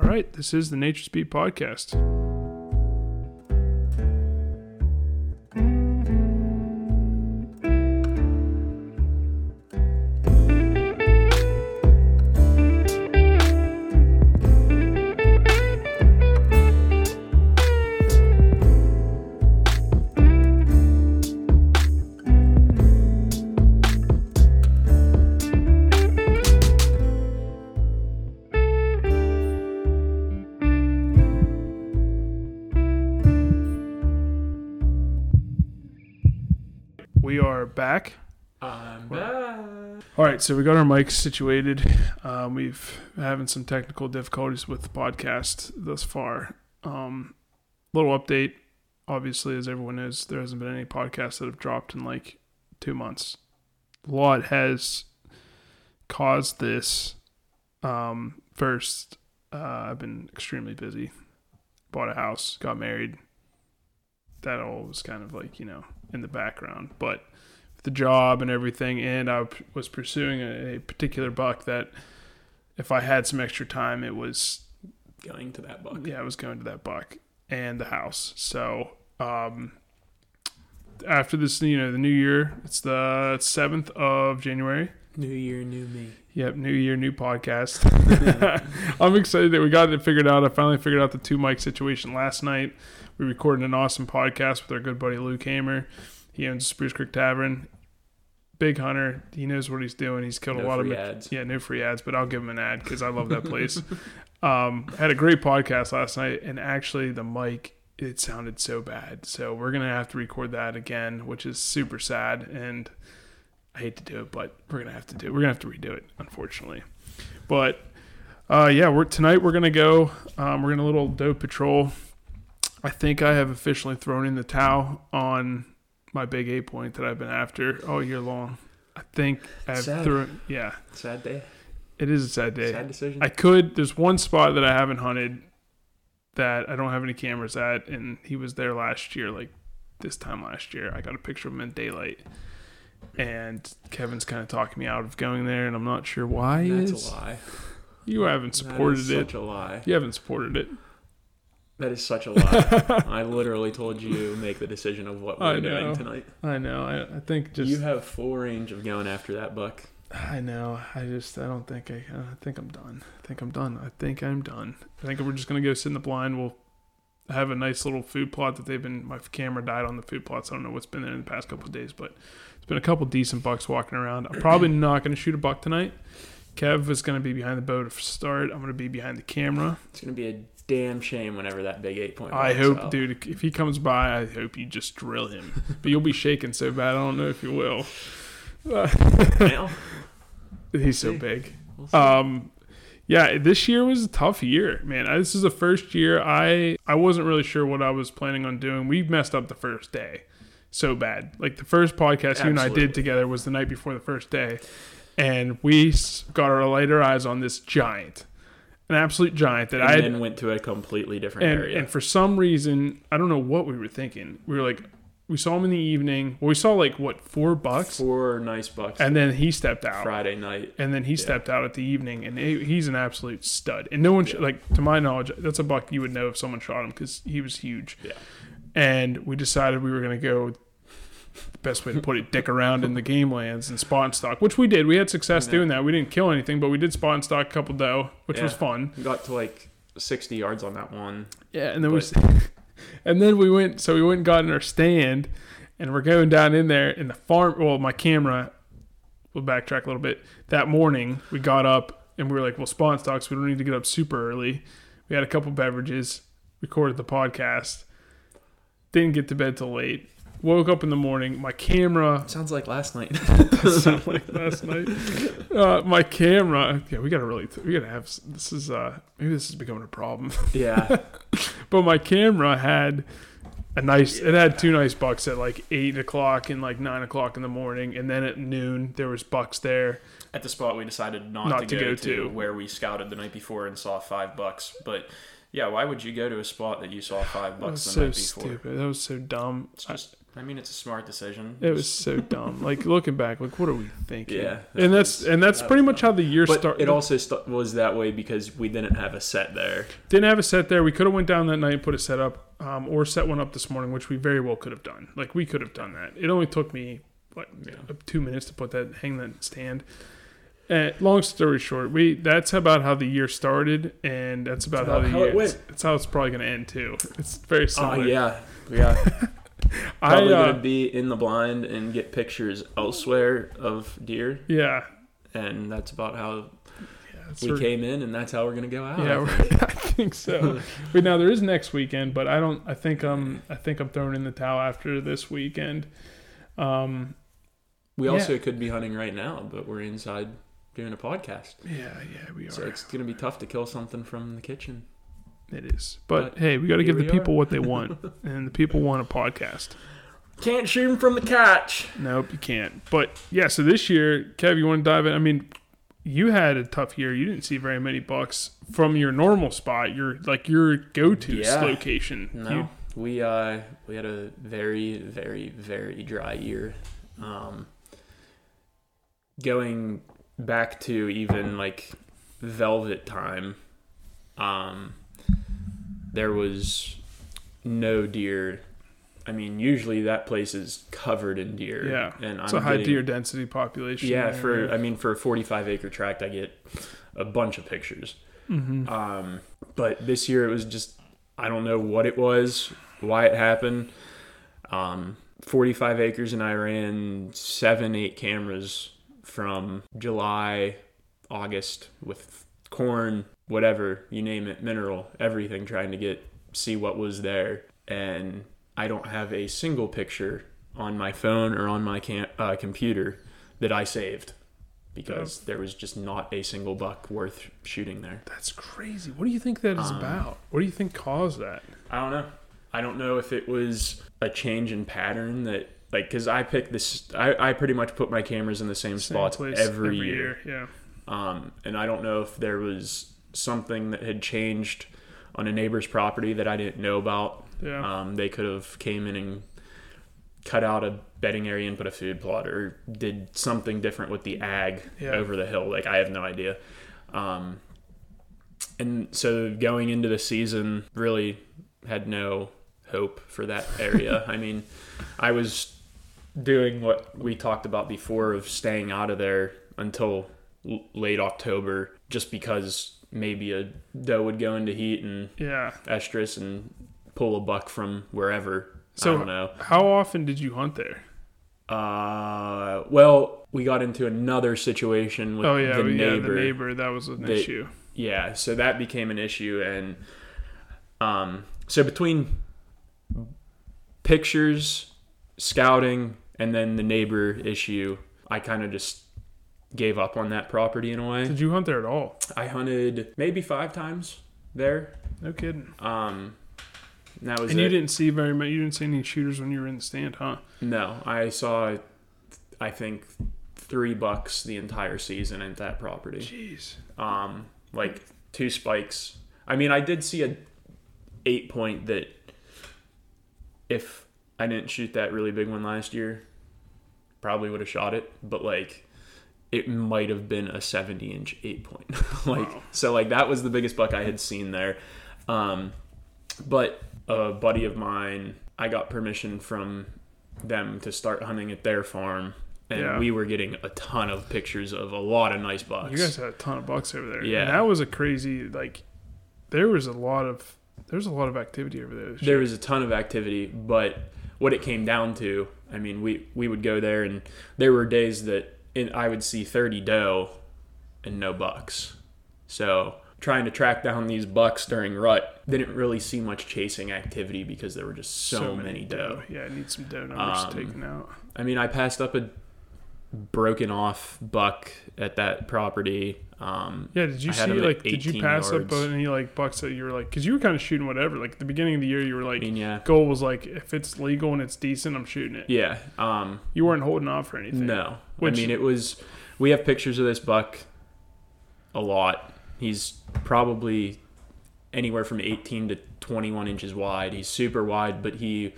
All right, this is the Natures Beat Podcast. Right, so we got our mics situated. Um, we've having some technical difficulties with the podcast thus far. Um, little update. Obviously, as everyone knows, there hasn't been any podcasts that have dropped in like two months. A lot has caused this. Um, first, uh, I've been extremely busy. Bought a house, got married. That all was kind of like you know in the background, but the job and everything, and I was pursuing a, a particular buck that if I had some extra time, it was Going to that buck. yeah, I was going to that buck and the house. So um, after this, you know, the new year, it's the seventh of January. New year, new me. Yep, new year, new podcast. I'm excited that we got it figured out. I finally figured out the two mic situation last night. We recorded an awesome podcast with our good buddy Luke Hamer. He owns Spruce Creek Tavern. Big hunter. He knows what he's doing. He's killed No a lot free of ads. yeah, no free ads, but I'll give him an ad because I love that place. um, had a great podcast last night, and actually the mic it sounded so bad. So we're gonna have to record that again, which is super sad. And I hate to do it, but we're gonna have to do it. We're gonna have to redo it, unfortunately. But uh, yeah, we're tonight we're gonna go. Um, we're gonna a little doe patrol. I think I have officially thrown in the towel on my big eight point that I've been after all year long. I think I've Sad. thrown. Yeah, Sad day. it is a sad day. Sad decision. I could. There's one spot that I haven't hunted that I don't have any cameras at, and he was there last year, like this time last year. I got a picture of him in daylight, and Kevin's kind of talking me out of going there, and I'm not sure why. That's is. a lie. You haven't supported it. Such a lie. You haven't supported it. That is such a lie. I literally told you make the decision of what we're doing tonight. I know. I, I think just. you have full range of going after that buck. I know. I just. I don't think I. I think I'm done. I think I'm done. I think I'm done. I think we're just gonna go sit in the blind. We'll have a nice little food plot that they've been. My camera died on the food plots. I don't know what's been there in the past couple of days, but it's been a couple decent bucks walking around. I'm probably not gonna shoot a buck tonight. Kev is gonna be behind the bow to start. I'm gonna be behind the camera. It's gonna be a damn shame whenever that big eight point. I hope, out. dude, if he comes by, I hope you just drill him. but you'll be shaking so bad. I don't know if you will. Well, He's so see. big. we'll. Um, yeah, this year was a tough year, man. I, this is the first year I I wasn't really sure what I was planning on doing. We messed up the first day so bad. Like the first podcast you and I did together was the night before the first day, and we got our lighter eyes on this giant, an absolute giant that and I had then went to a completely different and, area. and for some reason, I don't know what we were thinking. We were like, we saw him in the evening. Well, we saw like what four bucks, Four nice bucks. and then he stepped out. Friday night. And then he stepped out at the evening, and he, he's an absolute stud. And no one, sh- like to my knowledge, that's a buck you would know if someone shot him because he was huge. Yeah. And we decided we were going to go. The best way to put it, dick around in the game lands and spot and stalk, which we did. We had success Yeah. doing that. We didn't kill anything, but we did spot and stalk a couple doe, which was Yeah. fun. Got to like 60 yards on that one. Yeah, and then we, and then we went. So we went and got in our stand, and we're going down in there in the farm. Well, my camera. We'll backtrack a little bit. That morning, we got up and we were like, "Well, spot and stalks. We don't need to get up super early." We had a couple beverages, recorded the podcast, didn't get to bed till late. Woke up in the morning. My camera Sounds like last night. sound like last night. Uh, my camera. Yeah, we gotta really. We gotta have. This is. uh Maybe this is becoming a problem. yeah. But my camera had a nice. It had two nice bucks at like eight o'clock and like nine o'clock in the morning, and then at noon there was bucks there. At the spot we decided not, Not to, to go, to, where we scouted the night before and saw five bucks. But yeah, why would you go to a spot that you saw five That bucks was the so night before? stupid. That was so dumb. It's just I mean, it's a smart decision. It was so dumb. Like looking back, like what are we thinking? Yeah, and that's and that's that pretty was much how the year started. it also st- was that way because we didn't have a set there. Didn't have a set there. We could have went down that night and put a set up, um, or set one up this morning, which we very well could have done. Like we could have done that. It only took me what Yeah. two minutes to put that hang that stand. Uh, long story short, we that's about how the year started, and that's about That's how the how year. it went. It's, it's how it's probably going to end too. It's very Oh yeah, yeah, yeah. I Probably uh, gonna be in the blind and get pictures elsewhere of deer, yeah. and that's about how we sort of- came in, and that's how we're gonna go out. Yeah, I think. I think so. but now there is next weekend, but I don't. I think I'm. I think I'm throwing in the towel after this weekend. Um, we Yeah. also could be hunting right now, but we're inside doing a podcast, yeah, yeah, we are. so it's gonna be tough to kill something from the kitchen. It is. But, but hey, we got to give the people are. what they want, and the people want a podcast. Can't shoot them from the couch. Nope, you can't. But yeah, so this year, Kev, you want to dive in? I mean, you had a tough year. You didn't see very many bucks from your normal spot. Your like your go-to Yeah. location. No, You- we uh we had a very very very dry year. Um, going back to even like velvet time, um, there was no deer. I mean, usually that place is covered in deer. Yeah, and it's I'm a high getting- deer density population. Yeah, for I mean, for a 45 acre tract, I get a bunch of pictures. Mhm. Um, but this year it was just I don't know what it was, why it happened. Um, 45 acres, and I ran seven, eight cameras from July, August with corn, whatever you name it, mineral, everything, trying to get see what was there. And I don't have a single picture on my phone or on my cam- uh, computer that I saved because there was just not a single buck worth shooting there. That's crazy. What do you think that is Um, about? What do you think caused that? I don't know. I don't know if it was a change in pattern that, like, because I picked this, I, I pretty much put my cameras in the same, Same spots place every, year. Yeah. Um, and I don't know if there was something that had changed on a neighbor's property that I didn't know about. Yeah. Um, they could have came in and cut out a bedding area and put a food plot or did something different with the ag Yeah. over the hill. Like I have no idea. Um, and so going into the season, really had no hope for that area. I mean, I was doing what we talked about before of staying out of there until l- late October, just because maybe a doe would go into heat and yeah. estrus and pull a buck from wherever. So- I don't know. How often did you hunt there? Uh, well, we got into another situation with oh yeah, the well, yeah, neighbor. the neighbor. That was an They- issue. Yeah, so that became an issue, and um, so between pictures, scouting, and then the neighbor issue, I kind of just gave up on that property in a way. Did you hunt there at all? I hunted maybe five times there. No kidding. Um, that was And it. you didn't see very much. You didn't see any shooters when you were in the stand, huh? No, I saw, I think, three bucks the entire season at that property. Jeez. Um, like two spikes. I mean, I did see a eight point that if I didn't shoot that really big one last year, probably would have shot it. But like, it might have been a 70 inch eight point. like, Wow. so like that was the biggest buck I had seen there. Um, but a buddy of mine, I got permission from them to start hunting at their farm. And Yeah. we were getting a ton of pictures of a lot of nice bucks. You guys had a ton of bucks over there. Yeah. And that was a crazy. Like, there was a lot of there's a lot of activity over there. there was a ton of activity, but what it came down to, I mean, we we would go there, and there were days that I would see thirty doe and no bucks. So trying to track down these bucks during rut didn't really see much chasing activity because there were just so, many, doe. Yeah, I need some doe numbers Um, taken out. I mean, I passed up a broken off buck at that property. Um, Yeah, did you see like did you pass yards. up any like bucks that you were like because you were kind of shooting whatever like at the beginning of the year you were I like mean, yeah, goal was like if it's legal and it's decent I'm shooting it. yeah. Um, You weren't holding off for anything. No. Which- I mean, it was. We have pictures of this buck a lot. He's probably anywhere from 18 to 21 inches wide. He's super wide, but he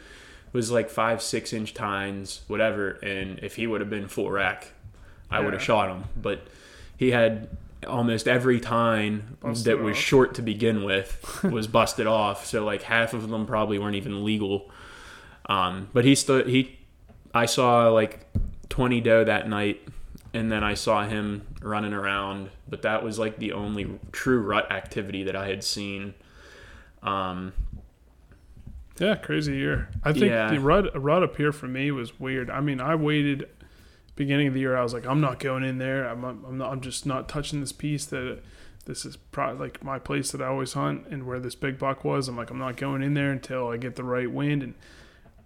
was like five, six inch tines, whatever. And if he would have been full rack, I would have shot him. But he had almost every tine Busted that was off. short to begin with was busted off. So like half of them probably weren't even legal. Um, but he stood. He, I saw like 20 doe that night, and then I saw him running around. But that was like the only true rut activity that I had seen. Um, Yeah, crazy year. I think Yeah. the rut rut up here for me was weird. I mean, I waited beginning of the year. I was like, I'm not going in there. I'm I'm not. I'm just not touching this piece. That this is pro- like my place that I always hunt and where this big buck was. I'm like, I'm not going in there until I get the right wind. And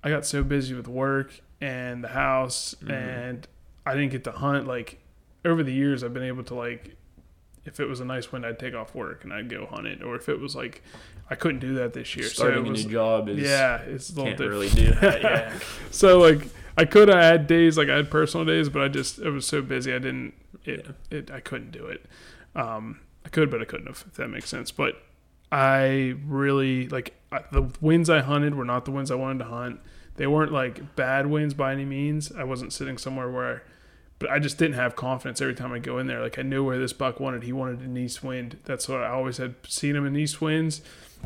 I got so busy with work and the house, Mhm. and I didn't get to hunt. Like over the years, I've been able to like. If it was a nice wind, I'd take off work and I'd go hunt it. Or if it was like, I couldn't do that this year. starting so was, a new job is yeah, it's a little can't different. really do that. Yeah. So like I could have had days like I had personal days, but I just it was so busy I didn't it, it I couldn't do it. Um, I could, but I couldn't have. If that makes sense. But I really like I- the wins I hunted were not the wins I wanted to hunt. They weren't like bad wins by any means. I wasn't sitting somewhere where, but I just didn't have confidence every time I go in there. Like I knew where this buck wanted. He wanted an east wind. That's what I always had seen him in east winds.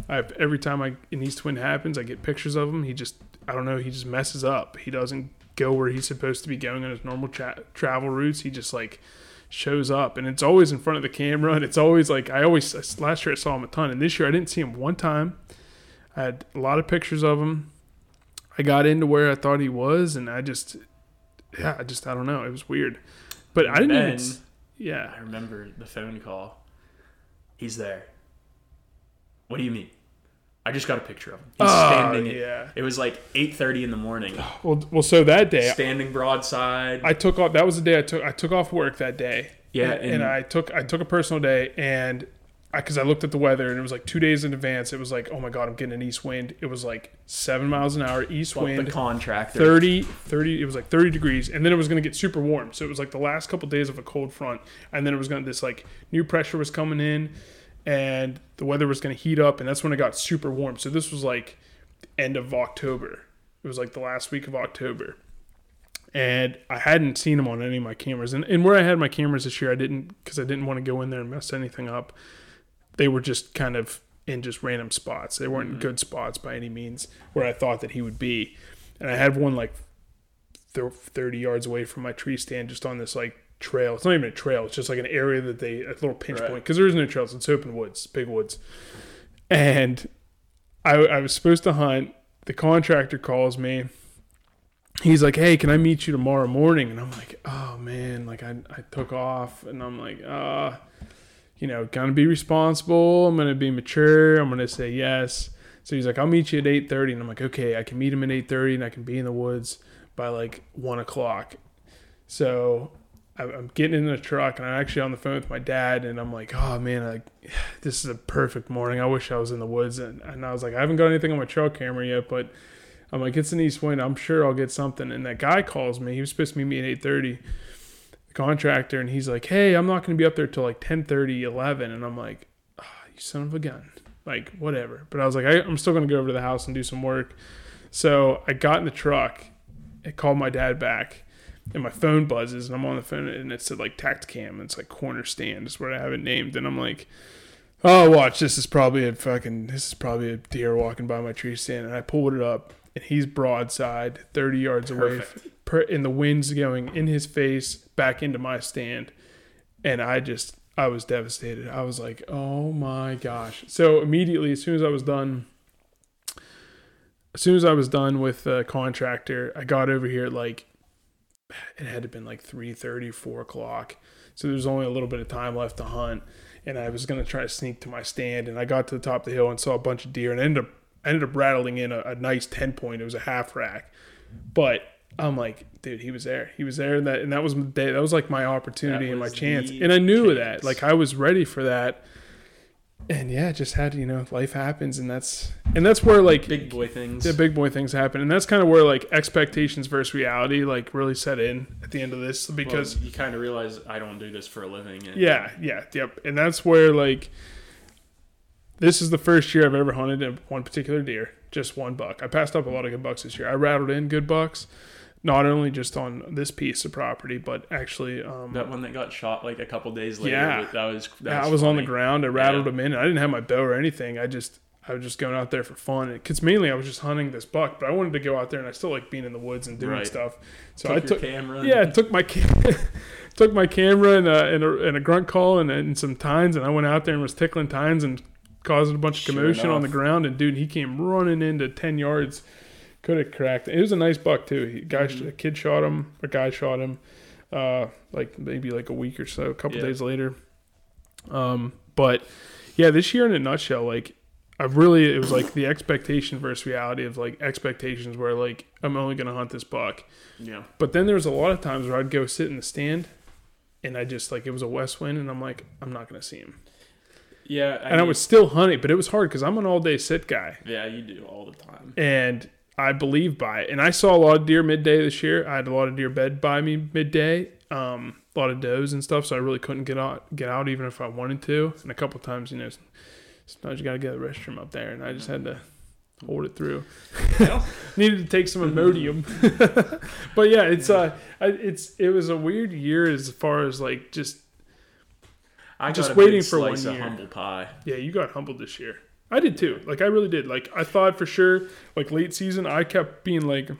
I've every time I an east wind happens, I get pictures of him. He just I don't know. He just messes up. He doesn't go where he's supposed to be going on his normal tra- travel routes. He just like shows up, and it's always in front of the camera, and it's always like I always last year I saw him a ton, and this year I didn't see him one time. I had a lot of pictures of him. I got into where I thought he was, and I just yeah, I just I don't know. It was weird, but I didn't Then- s- yeah. I remember the phone call. He's there. What do you mean? I just got a picture of him. He's Oh, standing. It, yeah. it was like eight thirty in the morning. Well, well, so that day Standing broadside. I took off. That was the day I took. I took off work that day. Yeah, and, and and- I took I took a personal day, and because I, looked at the weather, and it was like two days in advance. It was like, oh my god, I'm getting an east wind. It was like seven miles an hour east wind. the contractor. 30, 30, it was like 30 degrees, and then it was going to get super warm. So it was like the last couple days of a cold front, and then it was going to, this like new pressure was coming in, and the weather was going to heat up, and that's when it got super warm. So this was like end of October. It was like the last week of October. And I hadn't seen him on any of my cameras. And, and where I had my cameras this year, I didn't, because I didn't want to go in there and mess anything up. They were just kind of in just random spots. They weren't Mm-hmm. good spots by any means where I thought that he would be. And I had one like 30 yards away from my tree stand just on this like trail. It's not even a trail. It's just like an area that they, a little pinch Right. point. Because there is no trails. It's open woods, big woods. And I, I was supposed to hunt. The contractor calls me. He's like, "Hey, can I meet you tomorrow morning?" And I'm like, "Oh man!" Like I, I took off, and I'm like, "Uh, you know, gonna be responsible. I'm gonna be mature. I'm gonna say yes." So he's like, "I'll meet you at 8:30," and I'm like, "Okay, I can meet him at 8:30, and I can be in the woods by like one o'clock." So I'm getting in the truck, and I'm actually on the phone with my dad, and I'm like, "Oh man, I, this is a perfect morning. I wish I was in the woods." And, and I was like, "I haven't got anything on my trail camera yet, but." I'm like, it's an east wind. I'm sure I'll get something. And that guy calls me. He was supposed to meet me at 8:30, the contractor, and he's like, hey, I'm not going to be up there till like 10:30, 11. And I'm like, oh, you son of a gun. Like whatever. But I was like, I, I'm still going to go over to the house and do some work. So I got in the truck. I called my dad back, and my phone buzzes, and I'm on the phone, and it said like Tacticam. And it's like corner stand is what I have it named, and I'm like. Oh, watch! This is probably a fucking. This is probably a deer walking by my tree stand, and I pulled it up, and he's broadside, thirty yards away, Perfect. per, and the wind's going in his face, back into my stand, and I just, I was devastated. I was like, oh my gosh! So immediately, as soon as I was done, as soon as I was done with the contractor, I got over here like, it had to have been like 3.30, 4 o'clock. So there was only a little bit of time left to hunt and I was gonna try to sneak to my stand, and I got to the top of the hill and saw a bunch of deer, and I ended up I ended up rattling in a, a nice ten point. It was a half rack, but I'm like, dude, he was there. He was there, and that and that was the day. That was like my opportunity and my chance, and I knew of that. Like I was ready for that, and yeah, just had you know, life happens, and that's and that's where like Big boy things. the big boy things happen, and that's kind of where like expectations versus reality like really set in at the end of this because Well, you kind of realize I don't do this for a living. And yeah, yeah, yep. And that's where like this is the first year I've ever hunted one particular deer, just one buck. I passed up a lot of good bucks this year. I rattled in good bucks, not only just on this piece of property, but actually um, that one that got shot like a couple days later. Yeah. that was. That yeah, was I was on the ground. I rattled Yeah. them in. I didn't have my bow or anything. I just I was just going out there for fun. Because mainly I was just hunting this buck, but I wanted to go out there and I still like being in the woods and doing Right. stuff. So Took I took camera. yeah, I took my ca- took my camera and a, and a and a grunt call and, and some tines, and I went out there and was tickling tines and causing a bunch of Sure commotion on the ground. And dude, he came running into ten yards. Could have cracked. It was a nice buck too. He, guy, Mhm. a kid shot him. A guy shot him. Uh, like maybe like a week or so, a couple Yeah. days later. Um, but yeah, this year in a nutshell, like I really it was like the expectation versus reality of like expectations where like I'm only gonna hunt this buck. Yeah. But then there was a lot of times where I'd go sit in the stand and I just like it was a west wind and I'm like, I'm not gonna see him. Yeah. I and I mean- was still hunting, but it was hard because I'm an all day sit guy. Yeah, you do all the time. And I believe by it. And I saw a lot of deer midday this year. I had a lot of deer bed by me midday. Um, a lot of does and stuff, so I really couldn't get out get out even if I wanted to. And a couple times, you know, sometimes you gotta get the restroom up there and I just had to hold it through. Well. Needed to take some Imodium. but yeah, it's uh I, it's it was a weird year as far as like just I Just got a waiting for one year. humble pie. yeah, you got humbled this year. I did too. Like I really did. Like I thought for sure like late season I kept being like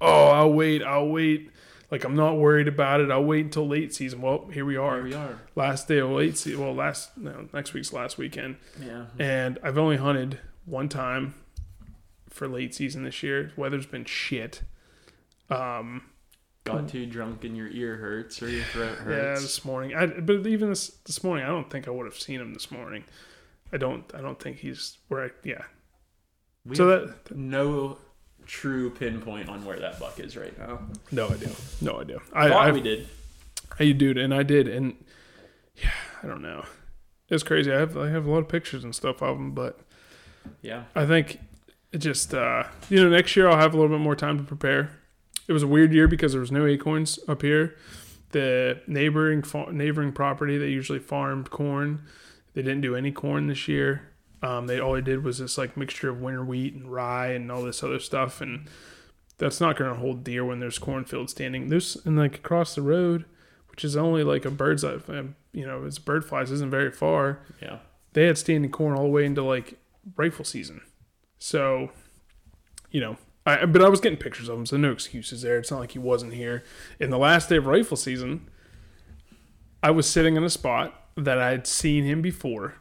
oh, I'll wait, I'll wait. Like I'm not worried about it. I'll wait until late season. Well, here we are. Here we are. Last day of late season. Well, last no, next week's last weekend. Yeah. And I've only hunted one time for late season this year. Weather's been shit. Um, Got too drunk and your ear hurts or your throat hurts. yeah, this morning. I, but even this this morning, I don't think I would have seen him this morning. I don't. I don't think he's where. I, yeah. we so have that no true pinpoint on where that buck is right now. no idea. No idea. I Thought I, we did. I dude, and I did, and yeah, I don't know. It's crazy. I have I have a lot of pictures and stuff of him, but Yeah. I think it just uh, you know next year I'll have a little bit more time to prepare. It was a weird year because there was no acorns up here. The neighboring fa- neighboring property they usually farmed corn. They didn't do any corn this year. Um, they all they did was this like mixture of winter wheat and rye and all this other stuff, and that's not going to hold deer when there's cornfield standing. There's and like across the road, which is only like a bird's eye, um, you know, it's bird flies isn't very far Yeah. they had standing corn all the way into like rifle season. So, you know, I but I was getting pictures of him, so no excuses there. It's not like he wasn't here. In the last day of rifle season, I was sitting in a spot that I had seen him before,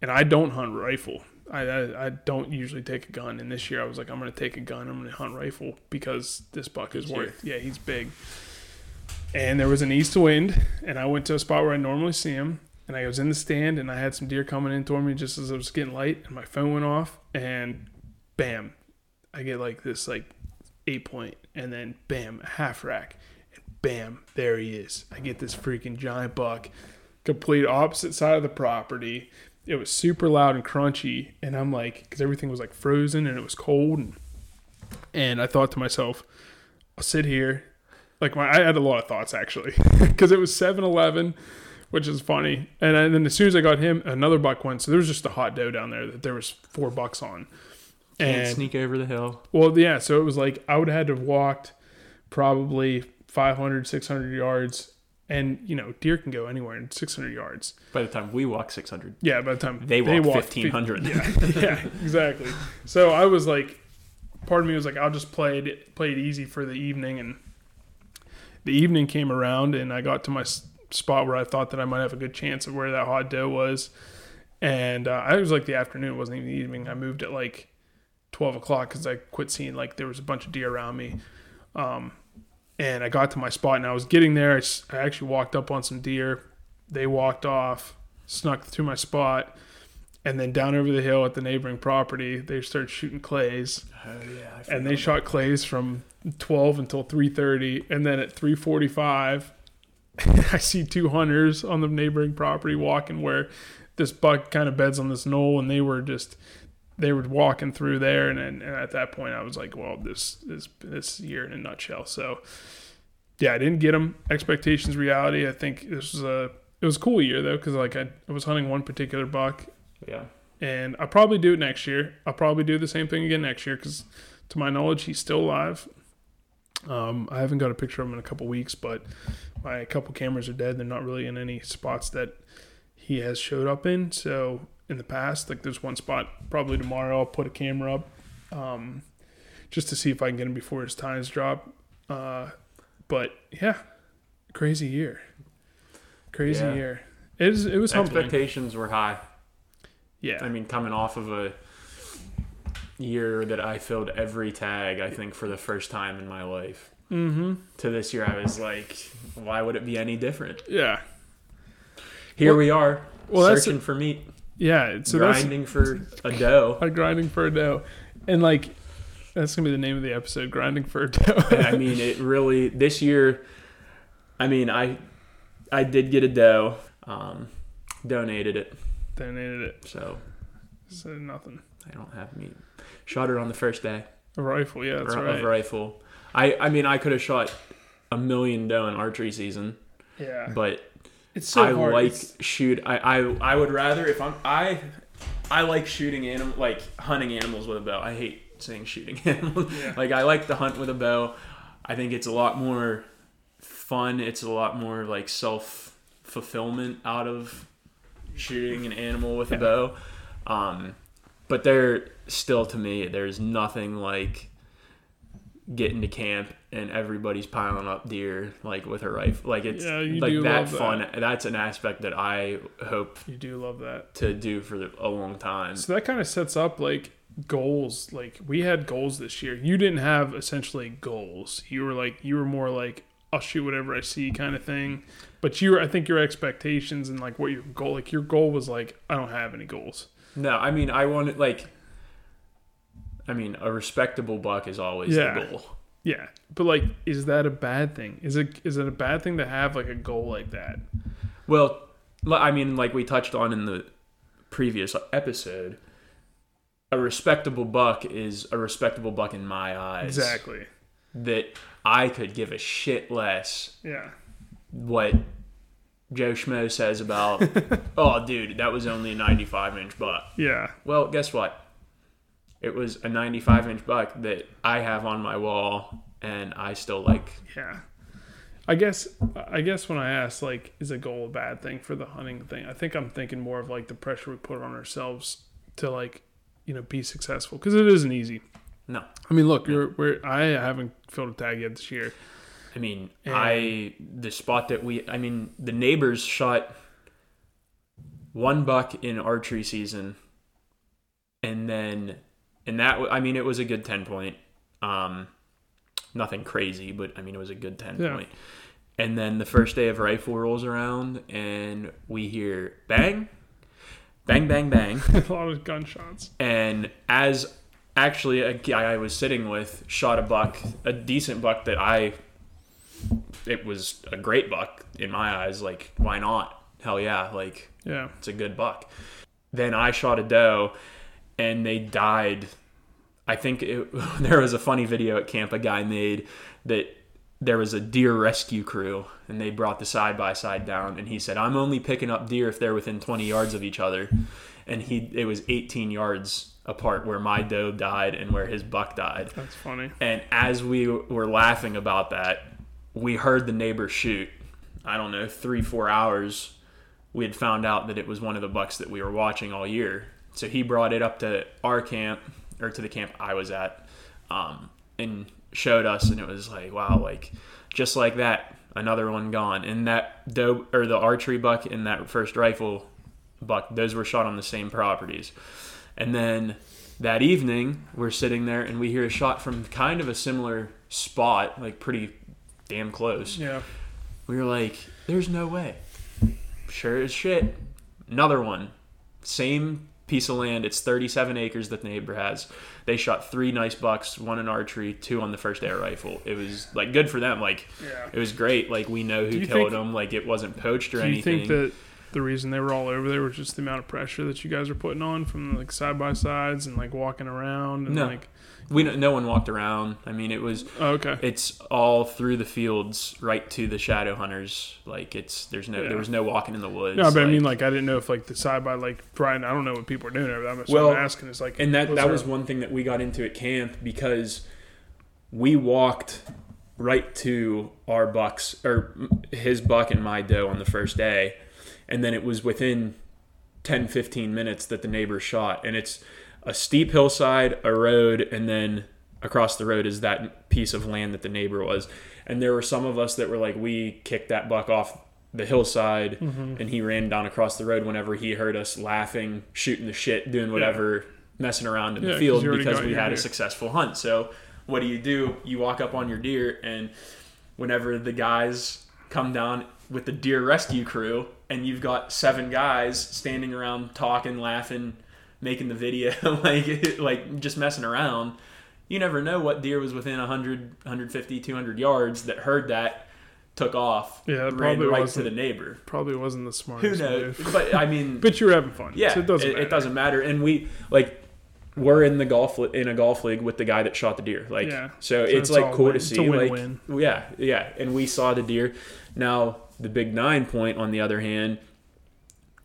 and I don't hunt rifle. I, I, I don't usually take a gun, and this year I was like, I'm gonna take a gun. I'm gonna hunt rifle because this buck is worth. Yeah, he's big. And there was an east wind, and I went to a spot where I normally see him, and I was in the stand, and I had some deer coming in toward me just as it was getting light, and my phone went off, and bam, I get like this like eight point, and then bam, a half rack, and bam, there he is. I get this freaking giant buck, complete opposite side of the property. It was super loud and crunchy, and I'm like, because everything was like frozen and it was cold, and and I thought to myself, I'll sit here. Like my, I had a lot of thoughts actually, because it was 7-Eleven, which is funny. And then as soon as I got him, another buck went. So there was just a hot doe down there that there was four bucks on. Can't And sneak over the hill. well, yeah, so it was like I would have had to have walked probably 500, 600 yards. And, you know, deer can go anywhere in 600 yards. By the time we walk 600, Yeah, by the time they walk walked 1500. Yeah, yeah, exactly. So I was like, part of me was like, I'll just play it, play it easy for the evening. And the evening came around, and I got to my s- spot where I thought that I might have a good chance of where that hot doe was. And uh, I was like the afternoon, it wasn't even the evening. I moved at like 12 o'clock because I quit seeing like there was a bunch of deer around me. Um, and I got to my spot, and I was getting there. I actually walked up on some deer. They walked off, snuck to my spot, and then down over the hill at the neighboring property, they started shooting clays Oh yeah. and they shot clays from 12 until 3.30 and then at 3.45 i see two hunters on the neighboring property walking where this buck kind of beds on this knoll and they were just they were walking through there and, and, and at that point i was like well this is this year in a nutshell so yeah i didn't get them expectations reality i think this was a it was a cool year though because like I, I was hunting one particular buck Yeah. and I'll probably do it next year. I'll probably do the same thing again next year because, to my knowledge, he's still alive. Um, I haven't got a picture of him in a couple weeks, but my couple cameras are dead. They're not really in any spots that he has showed up in. So in the past, like there's one spot. Probably tomorrow I'll put a camera up, um, just to see if I can get him before his times drop. Uh, but yeah, crazy year, crazy Yeah. year. It is. It was humbling. Expectations were high. Yeah. I mean, coming off of a year that I filled every tag, I think for the first time in my life. mm-hmm. To this year, I was like, why would it be any different? Yeah. Here Well- we are, well, that's- searching for meat, Yeah. So that's grinding for a dough. like grinding for a dough, and like that's gonna be the name of the episode: grinding for a dough. I mean, it really this year. I mean, I I did get a dough, um, donated it, Donated it. so so nothing. I don't have meat. Shot it on the first day. A rifle. Yeah, that's right. Of rifle. I I mean, I could have shot a million doe in archery season, Yeah. but It's so I hard. like It's- shoot. I, I I would rather if I'm I I like shooting animal like hunting animals with a bow. I hate saying shooting animals. Yeah. Like I like to hunt with a bow. I think it's a lot more fun. It's a lot more like self fulfillment out of shooting an animal with a bow. Um, but there still to me, there's nothing like getting to camp and everybody's piling up deer like with a rifle. Like it's Yeah, like that love that. fun. That's an aspect that I hope You do love that. to do for a long time. So that kind of sets up like goals. Like we had goals this year. You didn't have essentially goals. You were like you were more like I'll shoot whatever I see kind of thing. But you were I think your expectations and like what your goal like your goal was like I don't have any goals. No, I mean I wanted like. I mean, a respectable buck is always Yeah. the goal. Yeah. But like is that a bad thing? Is it is it a bad thing to have like a goal like that? Well, I mean, like we touched on in the previous episode, a respectable buck is a respectable buck in my eyes. Exactly. That I could give a shit less Yeah. what Joe Schmo says about, oh, dude, that was only a 95 inch buck. Yeah. Well, guess what? It was a 95 inch buck that I have on my wall and I still like. Yeah. I guess I guess when I ask like is a goal a bad thing for the hunting thing, I think I'm thinking more of like the pressure we put on ourselves to like, you know, be successful because it isn't easy. No. I mean, look, you're, we're I haven't filled a tag yet this year. I mean, And- I the spot that we I mean, the neighbors shot one buck in archery season and then and that I mean, it was a good 10 point. Um nothing crazy, but I mean, it was a good 10 Yeah. point. And then the first day of rifle rolls around and we hear bang bang bang bang a lot of gunshots. and as actually a guy I was sitting with shot a buck, a decent buck that I, it was a great buck in my eyes. Like, why not? Hell yeah, like Yeah. it's a good buck. Then I shot a doe, and they died. I think it, there was a funny video at camp a guy made that there was a deer rescue crew and they brought the side by side down and he said I'm only picking up deer if they're within 20 yards of each other and he it was 18 yards apart where my doe died and where his buck died That's funny. and as we were laughing about that, we heard the neighbor shoot. I don't know, three, four hours. We had found out that it was one of the bucks that we were watching all year. So he brought it up to our camp, or to the camp I was at, um, and showed us. And it was like, wow, like just like that, another one gone. And that doe, or the archery buck and that first rifle buck, those were shot on the same properties. And then that evening, we're sitting there and we hear a shot from kind of a similar spot, like pretty damn close. Yeah. We were like, there's no way. Sure as shit. Another one. Same piece of land. It's 37 acres that the neighbor has. They shot three nice bucks, one in archery, two on the first air rifle. It was like good for them. Like Yeah. it was great. Like we know who killed think- them. Like it wasn't poached or Do you anything. think that the reason they were all over there was just the amount of pressure that you guys were putting on from like side by sides and like walking around and No. like We no no one walked around. I mean, it was oh, okay. it's all through the fields right to the shadow hunters. Like it's there's no Yeah. there was no walking in the woods. No, but I mean, like, I didn't know if like the side by like Brian. I don't know what people are doing over there. That's Well, I'm asking. Is like, and that that there- was one thing that we got into at camp because we walked right to our bucks or his buck and my doe on the first day and then it was within 10 15 minutes that the neighbor shot. And it's a steep hillside a road and then across the road is that piece of land that the neighbor was. And there were some of us that were like we kicked that buck off the hillside Mm-hmm. and he ran down across the road whenever he heard us laughing shooting the shit doing whatever messing around in Yeah, the field because we had a successful hunt. So what do you do? You walk up on your deer and whenever the guys come down with the deer rescue crew and you've got seven guys standing around talking laughing making the video like like just messing around you never know what deer was within 100 150 200 yards that heard that took off Yeah, ran probably right to the neighbor probably wasn't the smartest. who knows move. but i mean But you were having fun. yeah so it doesn't. it, matter. it doesn't matter and we like we're in the golf in a golf league with the guy that shot the deer like Yeah. so, So it's, it's like cool win- to see a like win-win. yeah yeah and we saw the deer now the big nine point on the other hand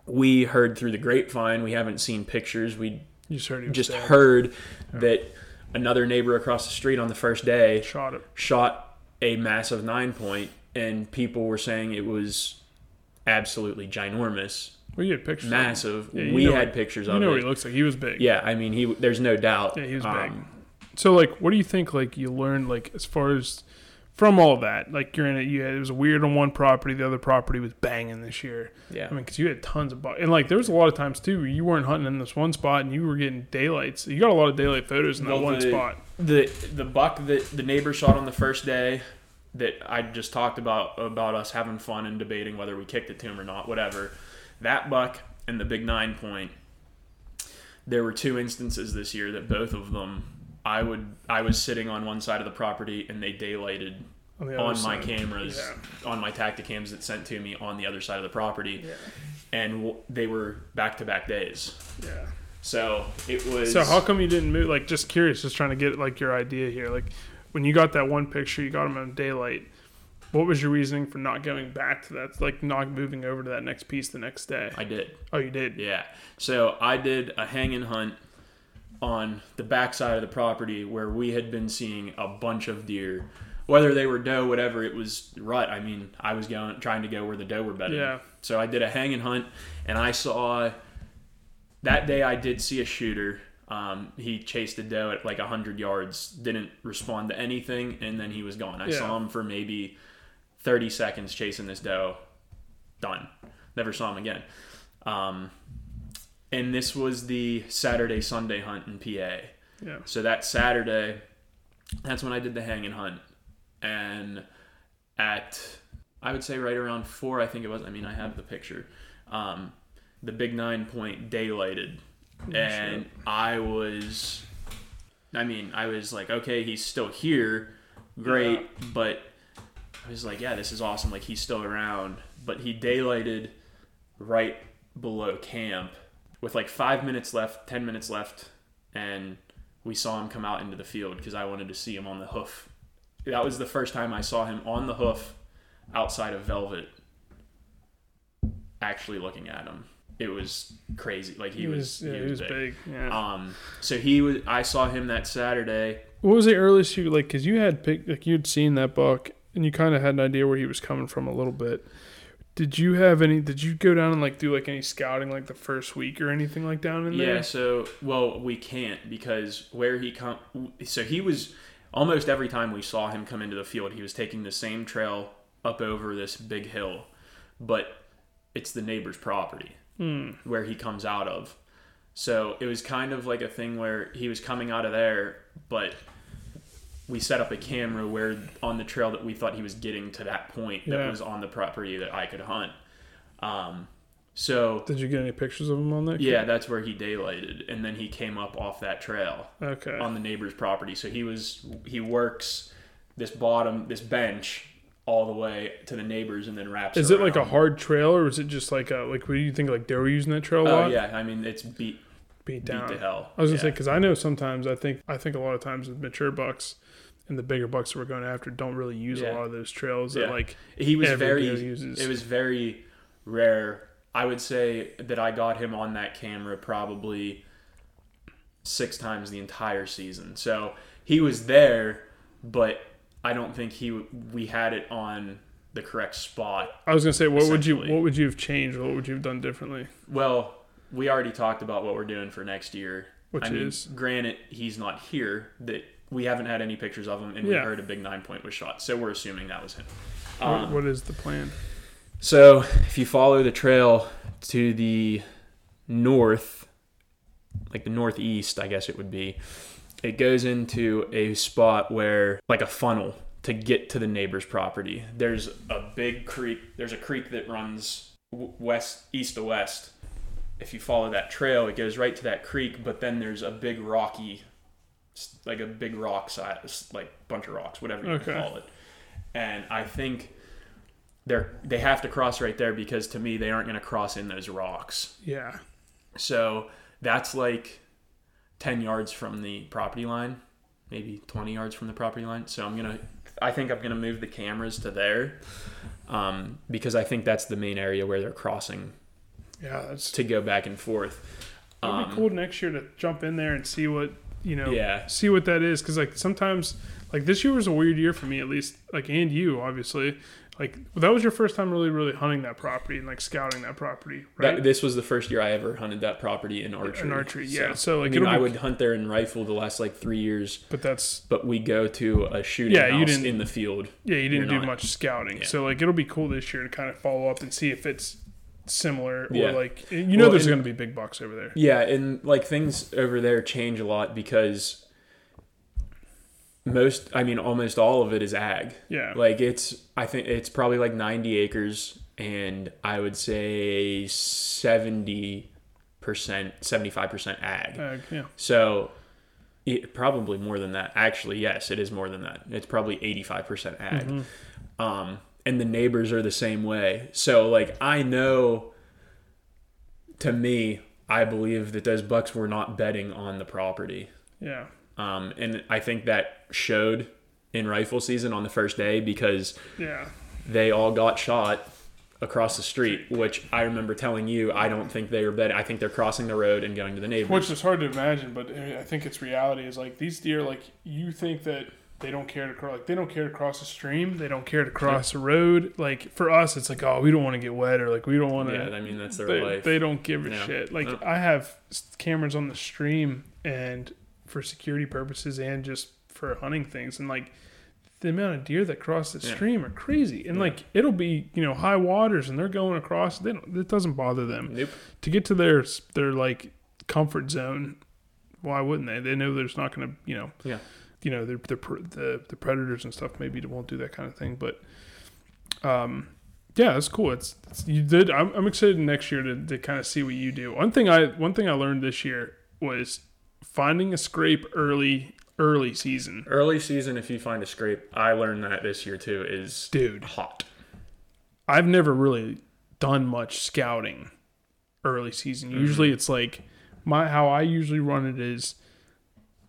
we heard through the grapevine we haven't seen pictures we just heard he just heard that another neighbor across the street on the first day shot it. shot a massive nine point and people were saying it was absolutely ginormous We had pictures. massive Yeah, we had what- pictures You of know it what he looks like. He was big. yeah, I mean, he. There's no doubt. Yeah, he was Um, big. So like, what do you think? Like, you learned like as far as from all that. Like, you're in it. You had, it was weird on one property. The other property was banging this year. Yeah, I mean, because you had tons of buck, and like there was a lot of times too where you weren't hunting in this one spot and you were getting daylights. You got a lot of daylight photos in that Well, one the- spot. the the buck that the neighbor shot on the first day that I just talked about about us having fun and debating whether we kicked it to him or not, whatever. That buck and the big nine point. There were two instances this year that both of them I would I was sitting on one side of the property and they daylighted On, the on my cameras Yeah. on my tacticams that sent to me on the other side of the property Yeah. and w- they were back to back days. Yeah. So it was. So how come you didn't move? Like, just curious, just trying to get like your idea here. Like, when you got that one picture, you got them in daylight. What was your reasoning for not going back to that? Like, not moving over to that next piece the next day? I did. Oh, you did. Yeah. So I did a hang and hunt on the backside of the property where we had been seeing a bunch of deer. Whether they were doe, whatever, it was rut. I mean, I was going trying to go where the doe were bedded. Yeah. So I did a hang and hunt, and I saw that day I did see a shooter. Um, he chased a doe at like hundred yards, didn't respond to anything, and then he was gone. I Yeah. saw him for maybe thirty seconds chasing this doe. Done. Never saw him again. Um, and this was the Saturday Sunday hunt in PA. Yeah. So that Saturday, that's when I did the hang and hunt. And at, I would say right around four, I think it was. I mean, I have the picture. Um, the big nine point daylighted. and I was, I mean, I was like, okay, he's still here. Great. But I was like, yeah, this is awesome. Like, he's still around. But he daylighted right below camp with like five minutes left, ten minutes left, and we saw him come out into the field because I wanted to see him on the hoof. That was the first time I saw him on the hoof outside of Velvet, actually looking at him. It was crazy. Like he, He was, was, yeah, he was, big. Yeah. Um, so he was. I saw him that Saturday. what was the earliest you like? Because you had pick, like you'd seen that buck and you kind of had an idea where he was coming from a little bit. Did you have any? Did you go down and like do like any scouting like the first week or anything like down in there? Yeah. So well, we can't because where he come. So he was almost every time we saw him come into the field, he was taking the same trail up over this big hill, but it's the neighbor's property Hmm. where he comes out of. So it was kind of like a thing where he was coming out of there, but we set up a camera where on the trail that we thought he was getting to that point that Yeah. was on the property that I could hunt. Um, so Did you get any pictures of him on that? yeah, that's where he daylighted, and then he came up off that trail Okay. on the neighbor's property. So he was he works this bottom this bench all the way to the neighbors and then wraps. Is it like a hard trail or is it just like a like? What do you think? Like they were using that trail a Oh lot? yeah, I mean it's beat beat beat down. to hell. I was gonna yeah. say because I know sometimes I think I think a lot of times with mature bucks and the bigger bucks that we're going after don't really use a lot of those trails that Yeah. like he was very uses. it was very rare i would say that i got him on that camera probably six times the entire season so he was there but i don't think he we had it on the correct spot I was gonna say what would you what would you have changed? What would you have done differently? well we already talked about what we're doing for next year Which I mean, is granted he's not here that we haven't had any pictures of him and we heard a big nine point was shot so we're assuming that was him what, Um, what is the plan? So, if you follow the trail to the north, like the northeast, I guess it would be, it goes into a spot where, like a funnel to get to the neighbor's property. There's a big creek, there's a creek that runs west, east to west. If you follow that trail, it goes right to that creek, but then there's a big rocky, like a big rock size, like bunch of rocks, whatever you Okay. call it. And I think they're they have to cross right there because to me they aren't going to cross in those rocks. Yeah, So that's like 10 yards from the property line, maybe 20 yards from the property line. So I'm going to I think I'm going to move the cameras to there. Um, because I think that's the main area where they're crossing yeah. That's to go back and forth. it'd Um, be cool next year to jump in there and see what you know. Yeah. see what that is because like sometimes like this year was a weird year for me at least like and you obviously like that was your first time really really hunting that property and like scouting that property right That, this was the first year I ever hunted that property in archery. in archery yeah so, like I mean, I be, would hunt there in rifle the last like three years, but that's but we go to a shooting Yeah, you didn't- in the field. yeah you didn't You're do not- much scouting Yeah. so like it'll be cool this year to kind of follow up and see if it's similar or Yeah. like you know Well, there's going to be big bucks over there Yeah, and like things over there change a lot because most, I mean, almost all of it is ag. yeah Like it's, I think it's probably like 90 acres, and I would say 70%, 75% ag. uh, yeah So it, probably more than that. Actually, yes, it is more than that. It's probably 85% ag. Mm-hmm. Um, and the neighbors are the same way. So like I know to me, I believe that those bucks were not bedding on the property. yeah Um, and I think that showed in rifle season on the first day because yeah they all got shot across the street, which I remember telling you I don't think they are bedding. I think they're crossing the road and going to the neighbors. which is hard to imagine but I think it's reality is like these deer like you think that they don't care to cross like they don't care to cross a stream they don't care to cross a road like for us it's like oh we don't want to get wet or like we don't want to yeah, I mean that's their they, life. they don't give a Yeah. shit like No. i have cameras on the stream and for security purposes and just for hunting things and like the amount of deer that cross the Yeah. stream are crazy and Yeah. like it'll be you know high waters and they're going across they don't it doesn't bother them nope. to get to their their like comfort zone why wouldn't they they know there's not going to you know Yeah. You know the, the the the predators and stuff maybe won't do that kind of thing but um yeah that's cool. It's, it's you did I'm, I'm excited next year to, to kind of see what you do. One thing i one thing i learned this year was finding a scrape early early season. Early season, if you find a scrape, I learned that this year too, is dude. hot. I've never really done much scouting early season. Usually it's like my how I usually run it is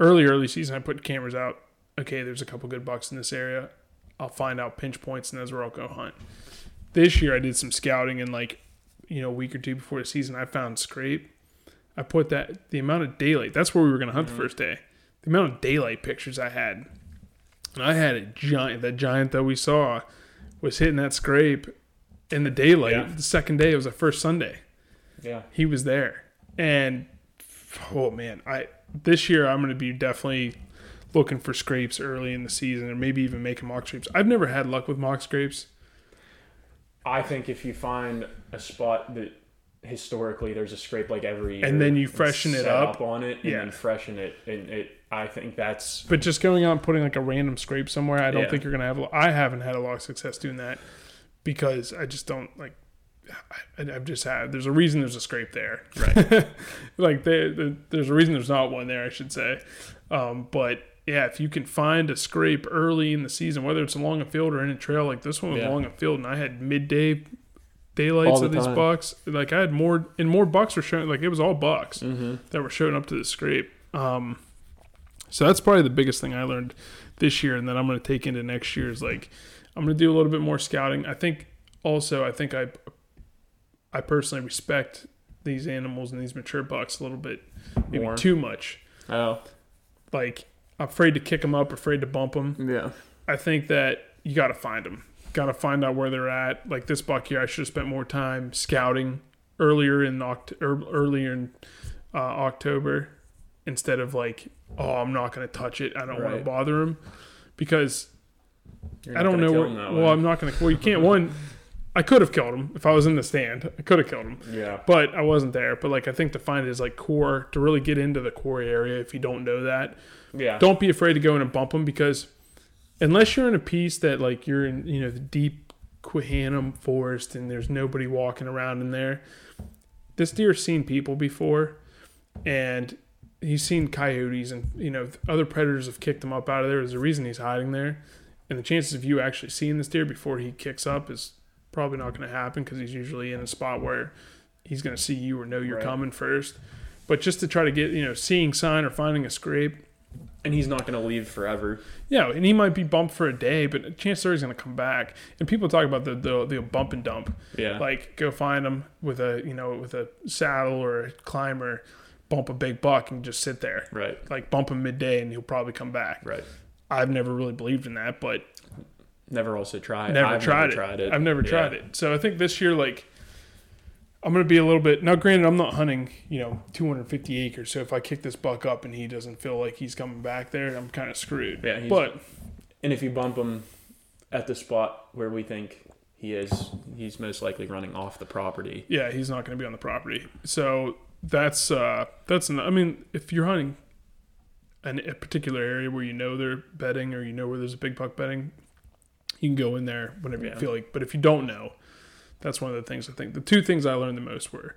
early early season I put cameras out. Okay, there's a couple good bucks in this area. I'll find out pinch points and that's where I'll go hunt. This year I did some scouting and like you know, a week or two before the season I found scrape. I put that the amount of daylight. That's where we were going to hunt the mm-hmm. first day. The amount of daylight pictures I had. And I had a giant that giant that we saw was hitting that scrape in the daylight. Yeah. The second day it was the first Sunday. Yeah. He was there. And oh man, I this year I'm going to be definitely looking for scrapes early in the season or maybe even making mock scrapes. I've never had luck with mock scrapes. I think if you find a spot that historically there's a scrape like every year, And then you freshen it set up. on it, and Yeah. then freshen it, and it. I think that's But just going out and putting like a random scrape somewhere, I don't Yeah. think you're gonna have. I haven't had a lot of success doing that because I just don't like. I, I've just had. There's a reason there's a scrape there, right. like they, the, there's a reason there's not one there. I should say, um, but yeah, if you can find a scrape early in the season, whether it's along a field or in a trail, like this one was Yeah. along a field, and I had midday daylights All of the these time. bucks. Like I had more, and more bucks were showing. Like it was all bucks Mm-hmm. that were showing up to the scrape. Um, so that's probably the biggest thing I learned this year, and that I'm going to take into next year is like I'm going to do a little bit more scouting. I think also I think I I personally respect these animals and these mature bucks a little bit, maybe More. too much. Oh, Like afraid to kick them up, afraid to bump them. yeah. I think that you got to find them. Got to find out where they're at. Like this buck here, I should have spent more time scouting earlier in Oct- er, earlier in uh, October instead of like, oh, I'm not going to touch it. I don't want to bother him because I don't know. Where, well, way. I'm not going to. Well, you can't. One, I could have killed him if I was in the stand. I could have killed him, yeah. but I wasn't there. But like, I think to find his like core to really get into the core area, if you don't know that, Yeah. don't be afraid to go in and bump him because unless you're in a piece that like you're in you know the deep Quehanna forest and there's nobody walking around in there this deer's seen people before and he's seen coyotes and you know other predators have kicked him up out of there there's a reason he's hiding there and the chances of you actually seeing this deer before he kicks up is probably not going to happen because he's usually in a spot where he's going to see you or know you're Right. coming first but just to try to get you know seeing sign or finding a scrape And he's not going to leave forever. yeah, and he might be bumped for a day, but chances are he's going to come back. And people talk about the, the the bump and dump, Yeah. like go find him with a you know with a saddle or a climber, bump a big buck and just sit there, right. like bump him midday and he'll probably come back. Right. I've never really believed in that, but Never also tried. never I've tried, never it. tried it. I've never Yeah. tried it. So I think this year, like, I'm gonna be a little bit now. Granted, I'm not hunting, you know, 250 acres. So if I kick this buck up and he doesn't feel like he's coming back there, I'm kind of screwed. Yeah, he's- but And if you bump him at the spot where we think he is, he's most likely running off the property. yeah, he's not going to be on the property. So that's uh that's an, I mean, if you're hunting an, a particular area where you know they're bedding or you know where there's a big buck bedding, you can go in there whenever you feel like. But if you don't know, that's one of the things I think. The two things I learned the most were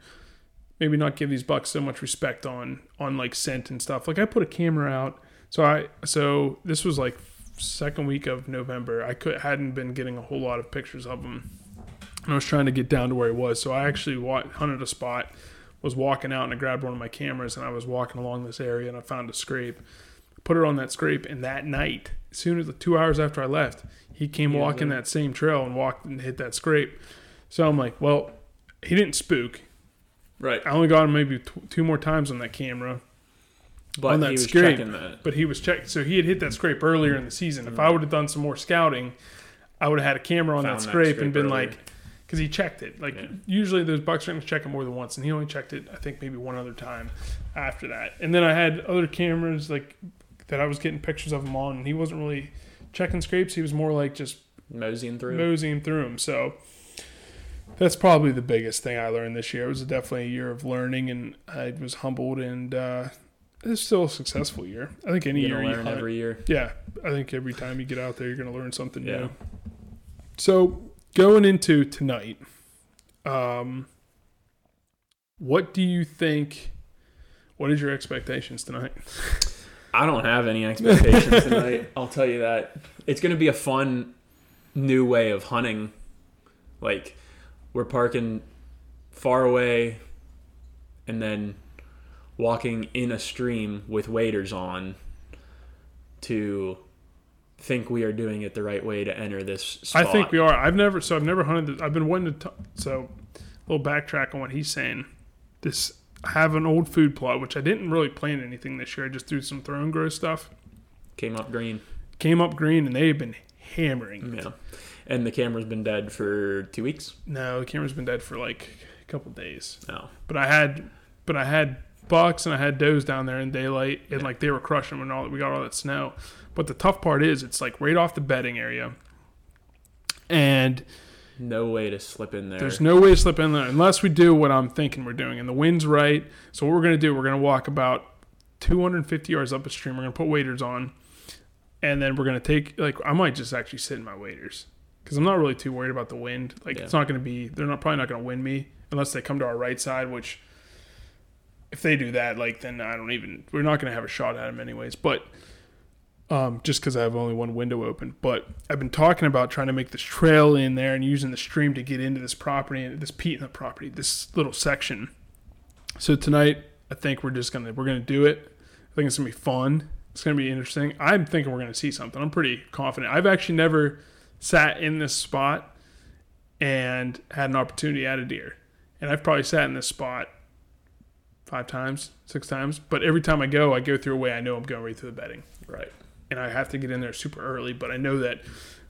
maybe not give these bucks so much respect on on like scent and stuff. Like I put a camera out, so I so this was like second week of November. I could hadn't been getting a whole lot of pictures of them. And I was trying to get down to where he was, so I actually wa- hunted a spot. Was walking out and I grabbed one of my cameras and I was walking along this area and I found a scrape. Put it on that scrape and that night, as soon as the two hours after I left, he came was walking that same trail and walked and hit that scrape. So I'm like, well, he didn't spook. Right. I only got him maybe t- two more times on that camera, But on that he was scrape. checking that. but he was checked. So he had hit that scrape earlier in the season. If I mm. would have done some more scouting, I would have had a camera on that that scrape, scrape and been earlier. like, because he checked it. Like Yeah. usually those bucks are going to check it more than once, and he only checked it, I think, maybe one other time after that. And then I had other cameras like that I was getting pictures of him on, and he wasn't really checking scrapes. He was more like just Moseying through. moseying through them. So that's probably the biggest thing I learned this year. It was definitely a year of learning, and I was humbled, and uh, it's still a successful year. I think any year learn hunt, every year. yeah, I think every time you get out there, you're going to learn something Yeah. new. So going into tonight, um, what do you think? What is your expectations tonight? I don't have any expectations tonight. I'll tell you that. It's going to be a fun new way of hunting. Like we're parking far away and then walking in a stream with waders on to think we are doing it the right way to enter this spot. I think we are. I've never so I've never hunted. The, I've been wanting to. T- so a little backtrack on what he's saying. This have an old food plot which I didn't really plant anything this year. I just threw some Throw & Grow stuff. came up green. Came up green and they've been hammering. Yeah. And the camera's been dead for 2 weeks. No, the camera's been dead for like a couple days. No. But I had, but I had bucks and I had does down there in daylight, and like they were crushing them and all. That. We got all that snow. But the tough part is, it's like right off the bedding area, and No way to slip in there. there's no way to slip in there unless we do what I'm thinking we're doing. And the wind's right, so what we're gonna do, we're gonna walk about 250 yards up a stream. We're gonna put waders on, and then we're gonna take like I might just actually sit in my waders because I'm not really too worried about the wind. Like it's not gonna be, they're not probably not gonna wind me unless they come to our right side, which if they do that, like then I don't even we're not gonna have a shot at them anyways. But um, just because I have only one window open. But I've been talking about trying to make this trail in there and using the stream to get into this property, this peat in the property, this little section. So tonight, I think we're just gonna we're gonna do it. I think it's gonna be fun. It's gonna be interesting. I'm thinking we're gonna see something. I'm pretty confident. I've actually never sat in this spot and had an opportunity at a deer, and I've probably sat in this spot five times, six times. But every time I go, I go through a way I know I'm going right through the bedding Right. And I have to get in there super early. But I know that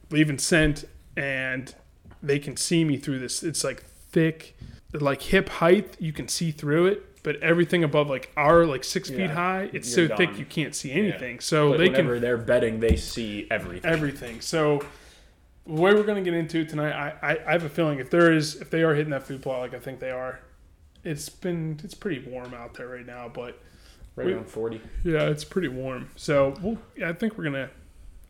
leaving scent and they can see me through this. It's like thick, like hip height. You can see through it, but everything above like our like six Yeah, feet high, it's so you're thick you can't see anything. So But they can they're bedding, they see everything. everything. So the way we're gonna get into it tonight, I, I I have a feeling if there is if they are hitting that food plot like I think they are, it's been it's pretty warm out there right now, but. Right we- around 40. Yeah, it's pretty warm. So we'll, yeah, I think we're gonna.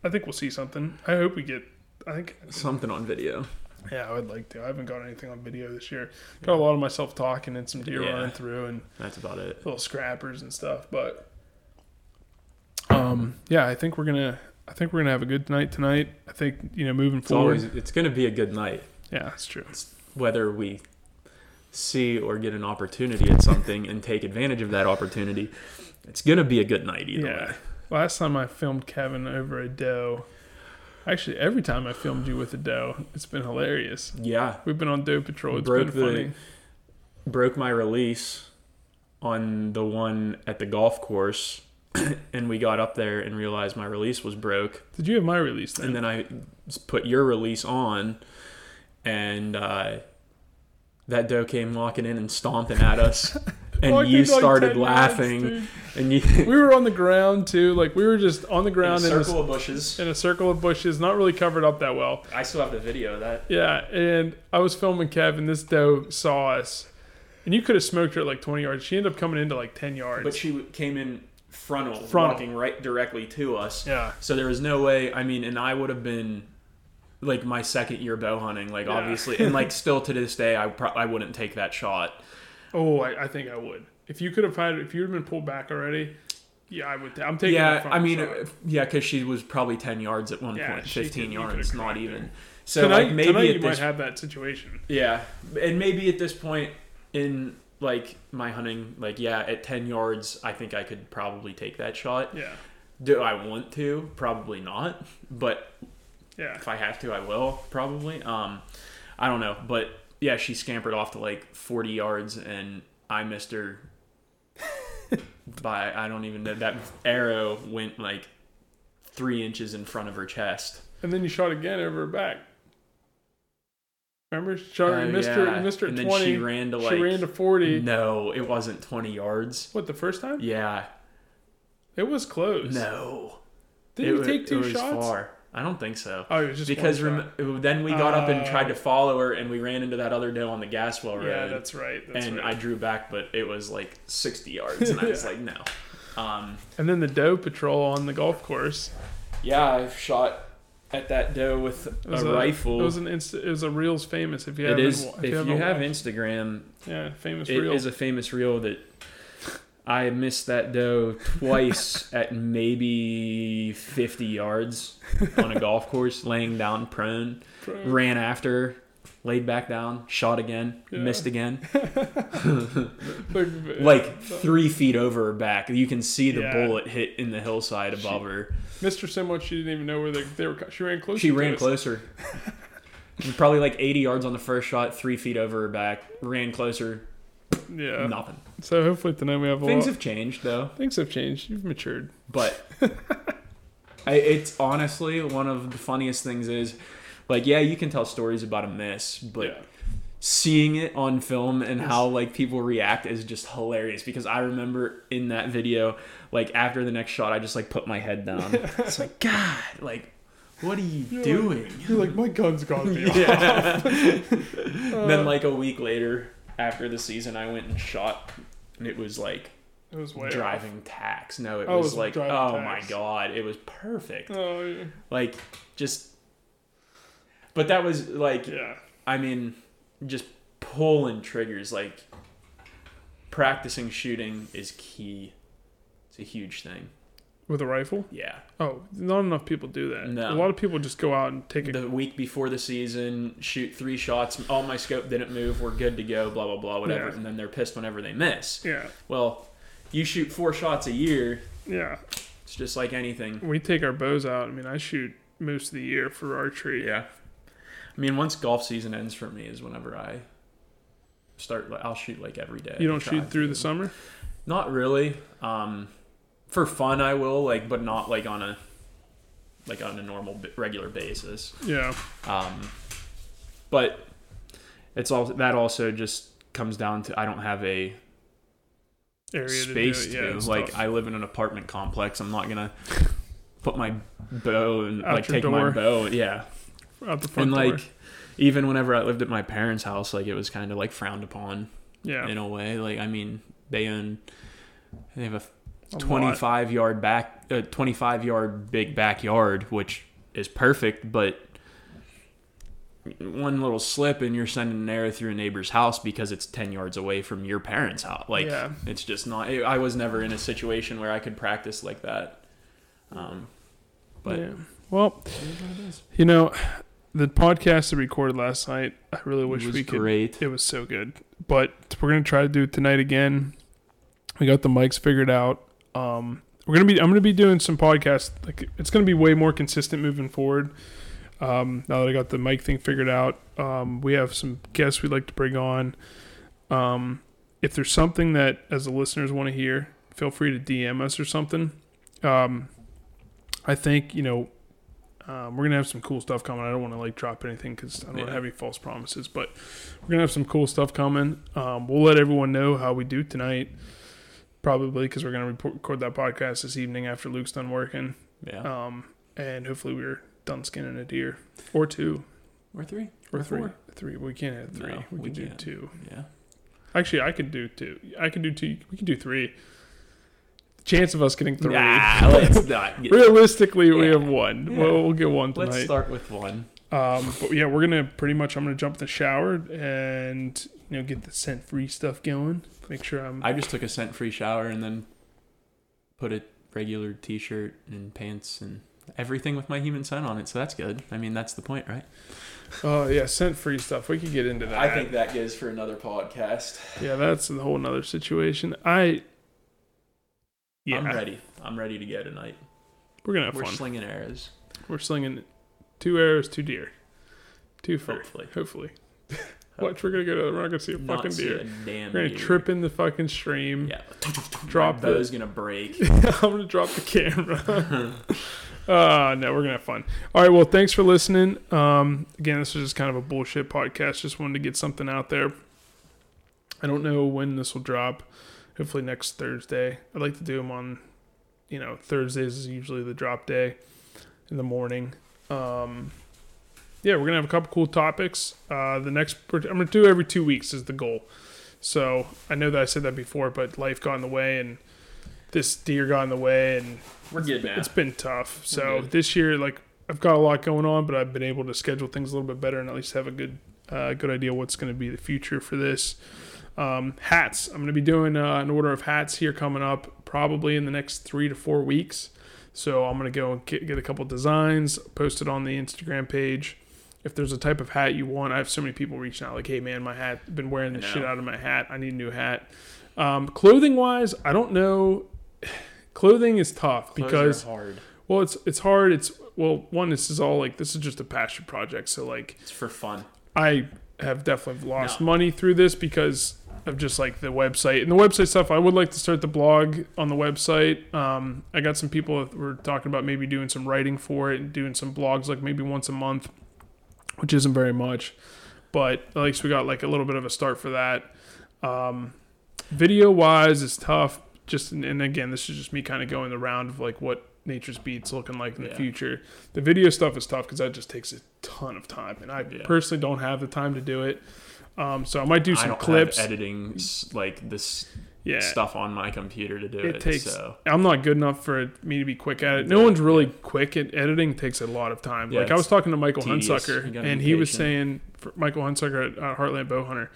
I think we'll see something. I hope we get. I think. Something on video. Yeah, I would like to. I haven't got anything on video this year. Got a lot of myself talking and some deer Yeah. running through and That's about it. little scrappers and stuff. But um, yeah, I think we're gonna. I think we're gonna have a good night tonight. I think you know moving It's forward. always it's going to be a good night, yeah, that's true. whether we see or get an opportunity at something and take advantage of that opportunity. It's going to be a good night either Yeah. way. Last time I filmed Kevin over a doe. Actually, every time I filmed you with a doe, it's been hilarious. Yeah, We've been on doe patrol. It's Broke been the- funny. broke my release on the one at the golf course and we got up there and realized my release was broke Did you have my release then? and then I put your release on, and uh, that doe came walking in and stomping at us, and Walking you started 10 yards, laughing, dude. and you we were on the ground too. Like we were just on the ground in a ground in, circle a, of bushes. in a circle of bushes, not really covered up that well. I still have the video of that. Yeah, and I was filming kevin this doe saw us, and you could have smoked her at like 20 yards. She ended up coming into like 10 yards. But she came in frontal, Frontal. walking right directly to us. yeah, So there was no way. I mean, and I would have been like my second year bow hunting, like Yeah. obviously, and like still to this day, I pro- I wouldn't take that shot. oh, I, I think I would. If you could have had, if you had been pulled back already, yeah, I would. I'm taking. that yeah, I mean, shot. yeah, because she was probably ten yards at one Yeah, fifteen yards, not even. her. So tonight, like maybe tonight you at might have that situation. yeah, and maybe at this point in like my hunting, like yeah, at ten yards, I think I could probably take that shot. Yeah, Do I want to? Probably not, but yeah. if I have to, I will probably. Um, I don't know, but yeah, she scampered off to like forty yards, and I missed her by I don't even know that arrow went like three inches in front of her chest. And then you shot again over her back. Remember, shot her, Uh, missed her, yeah. you missed her and then 20. she ran to like she ran to 40. no, it wasn't twenty yards. What the first time? Yeah, It was close. no, Did you take two it was shots? far. I don't think so. Oh, it was just because rem- then we got up and Uh, tried to follow her, and we ran into that other doe on the Gaswell Road. yeah, that's right. That's and right. I drew back, but it was like 60 yards, and I was Yeah. like, no. Um, and then the doe patrol on the golf course. yeah, I've shot at that doe with It was a, rifle. It was an insta- It was a reels famous. If you it haven't, is. wa- If, you, haven't have watched- Instagram, yeah, famous it reel. is a famous reel that I missed that doe twice at maybe 50 yards on a golf course, laying down prone. Pro- Ran after, laid back down, shot again, Yeah. missed again. like, three feet over her back. You can see the Yeah. bullet hit in the hillside above her. Mr. so much she didn't even know where they, they were. She ran closer. She ran us. closer. Probably like 80 yards on the first shot, three feet over her back. Ran closer, Yeah. nothing. So hopefully tonight we have a Things lot. have changed though, Things have changed. You've matured. but I, it's honestly one of the funniest things is like, yeah, you can tell stories about a miss, but yeah. seeing it on film and how like people react is just hilarious because I remember in that video like after the next shot I just like put my head down. it's like god, like what are you doing? You're like my gun's gone. yeah. Uh, then like a week later after the season I went and shot and it was like it was way off. driving tacks. No, it Oh, it was was like driving oh my god, it was perfect. Oh yeah. Like just but that was like yeah. I mean, just pulling triggers, like practicing shooting is key. It's a huge thing. With a rifle. Yeah. Oh, not enough people do that. No. A lot of people just go out and take a. The week before the season, shoot three shots. All my scope didn't move. We're good to go. Blah blah blah. Whatever. Yeah. And then they're pissed whenever they miss. yeah, Well, you shoot four shots a year. yeah. It's just like anything. We take our bows out. I mean, I shoot most of the year for archery. Yeah. I mean, once golf season ends for me is whenever I start. I'll shoot like every day. You don't shoot through the summer. Not really. Um, for fun, I will like, but not like on a like on a normal regular basis. Yeah, Um, but it's all that also just comes down to I don't have a area space to. to. Do it. Yeah, it's like tough. I live in an apartment complex. I'm not gonna put my bow and Out like take door. my bow. Yeah, out the front and door. like even whenever I lived at my parents' house, like it was kind of like frowned upon yeah, in a way. Like I mean, they own they have a a lot. 25 yard back, uh, 25 yard big backyard, which is perfect, but one little slip and you're sending an arrow through a neighbor's house because it's 10 yards away from your parents' house. Like Yeah. it's just not. I was never in a situation where I could practice like that. Um, but yeah. Well, you know, the podcast that we recorded last night, I really wish it was we could. great. It was so good, but we're gonna try to do it tonight again. We got the mics figured out. Um, we're gonna be. I'm gonna be doing some podcasts. Like it's gonna be way more consistent moving forward. Um, now that I got the mic thing figured out, um, we have some guests we'd like to bring on. Um, if there's something that as the listeners want to hear, feel free to DM us or something. Um, I think you know um, we're gonna have some cool stuff coming. I don't want to like drop anything because I don't want to have any false promises, but we're gonna have some cool stuff coming. Um, we'll let everyone know how we do tonight, probably because we're gonna record that podcast this evening after Luke's done working, Yeah. um, and hopefully we're done skinning a deer or two or three. or Or three. four. Three. We can't have three. No, we, we can do two. Yeah. Actually, I could do two. I can do two. We can do three. chance of us getting three. Nah, let's not. Get, Realistically, we have one. Yeah. We'll, we'll get one tonight. let's start with one. Um, but yeah, we're gonna pretty much. I'm gonna jump in the shower and you know get the scent free stuff going. Make sure I'm. I just took a scent free shower and then put a regular t shirt and pants and everything with my human scent on it. So that's good. I mean, that's the point, right? Oh yeah, scent free stuff. We could get into that. I think that goes for another podcast. Yeah, that's a whole nother situation. I. Yeah, I'm ready. I'm ready to go tonight. we're gonna have fun. We're fun. slinging arrows. we're slinging two arrows, two deer, two fur. Hopefully. Hopefully. Watch, we're gonna go. To, we're not gonna see a Not fucking see deer. a damn We're gonna deer. trip in the fucking stream. Yeah. Drop My the- bow's gonna break. I'm gonna drop the camera. uh no, we're gonna have fun. All right, well, thanks for listening. Um, again, this was just kind of a bullshit podcast. Just wanted to get something out there. I don't know when this will drop. Hopefully next Thursday. I'd like to do them on, you know, Thursdays is usually the drop day in the morning. Um, yeah, we're gonna have a couple cool topics. Uh, the next I'm gonna do every two weeks is the goal. So I know that I said that before, but life got in the way and this deer got in the way and We're good now. it's been tough. So this year, like I've got a lot going on, but I've been able to schedule things a little bit better and at least have a good, uh, good idea what's going to be the future for this. Um, hats. I'm going to be doing uh, an order of hats here coming up, probably in the next three to four weeks. So I'm going to go and get, get a couple designs, post it on the Instagram page. If there's a type of hat you want, I have so many people reaching out like, "Hey man, my hat, been wearing the shit out of my hat. I need a new hat." Um, clothing wise, I don't know. Clothing is tough Clothes because hard. well, it's it's hard. It's well, one. This is all like this is just a passion project. So like, It's for fun. I have definitely lost No. money through this because of just like the website and the website stuff. I would like to start the blog on the website. Um, I got some people that were talking about maybe doing some writing for it and doing some blogs like maybe once a month, which isn't very much, but at least we got like a little bit of a start for that. Um, video wise, it's tough. Just and, again, this is just me kind of going the round of like what Nature's Beats looking like in the future. The video stuff is tough because that just takes a ton of time, and I Yeah. personally don't have the time to do it. Um, so I might do I some don't clips. have editing like this yeah, stuff on my computer to do It it. takes- so I'm not good enough for me to be quick at it. No Yeah, one's really quick at editing. Takes a lot of time. Yeah, like I was talking to Michael tedious. Hunsucker, and he was saying for Michael Hunsucker at uh, Heartland Bowhunter,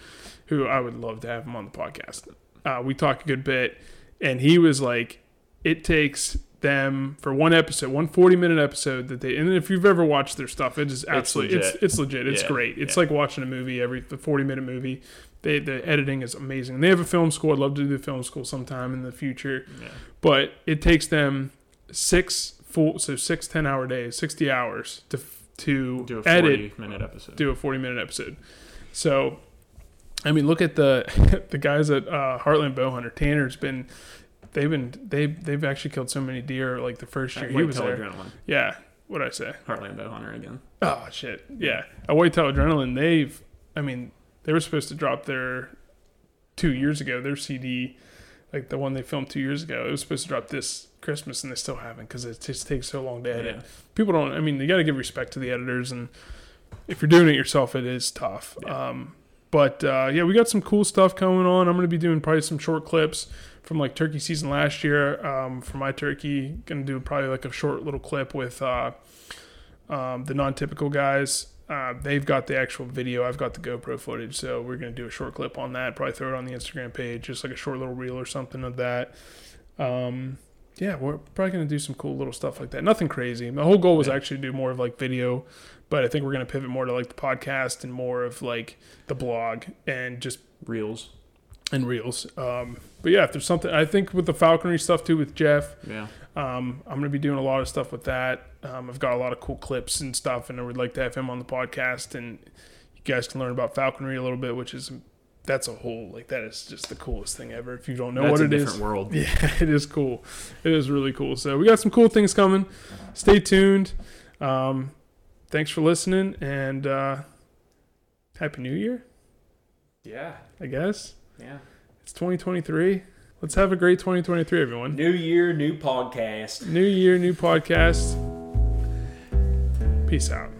who I would love to have him on the podcast. Uh, we talked a good bit, and he was like, "It takes them for one episode, one 40 minute episode that they, and if you've ever watched their stuff, it is absolutely, it's, legit. it's, legit. It's Yeah, great. It's yeah. like watching a movie every, the 40 minute movie. They, the editing is amazing. And they have a film school. I'd love to do the film school sometime in the future, Yeah. but it takes them six full, so six 10 hour days, 60 hours to, to Do a edit 40 minute episode. do a 40 minute episode. So, I mean, look at the the guys at uh, Heartland Bowhunter. Tanner's been they've been they they've actually killed so many deer like the first year he was there. adrenaline. Yeah, what I say? Heartland bow hunter again. Oh shit, yeah. At Whitetail Adrenaline, they've I mean they were supposed to drop their two years ago their CD, like the one they filmed two years ago. It was supposed to drop this Christmas and they still haven't because it just takes so long to edit Yeah. people don't i mean you got to give respect to the editors and if you're doing it yourself it is tough Yeah. um, but uh, yeah we got some cool stuff going on i'm going to be doing probably some short clips from like turkey season last year um, for my turkey gonna do probably like a short little clip with uh, um, the non-typical guys uh, they've got the actual video i've got the gopro footage so we're going to do a short clip on that probably throw it on the instagram page just like a short little reel or something of that um, yeah, we're probably gonna do some cool little stuff like that. Nothing crazy. My whole goal was actually to do more of like video, but I think we're gonna pivot more to like the podcast and more of like the blog and just Reels. And reels. Um, but yeah, if there's something, I think with the falconry stuff too with Jeff, Yeah. um, I'm gonna be doing a lot of stuff with that. Um, I've got a lot of cool clips and stuff, and I would like to have him on the podcast, and you guys can learn about falconry a little bit, which is that's a whole like that is just the coolest thing ever. If you don't know That's what a it is, different world. yeah, it is cool. It is really cool. So we got some cool things coming. Stay tuned. Um, thanks for listening and uh, happy New Year. Yeah. I guess Yeah. it's 2023. Let's have a great 2023, everyone. New year, new podcast. New year, new podcast. Peace out.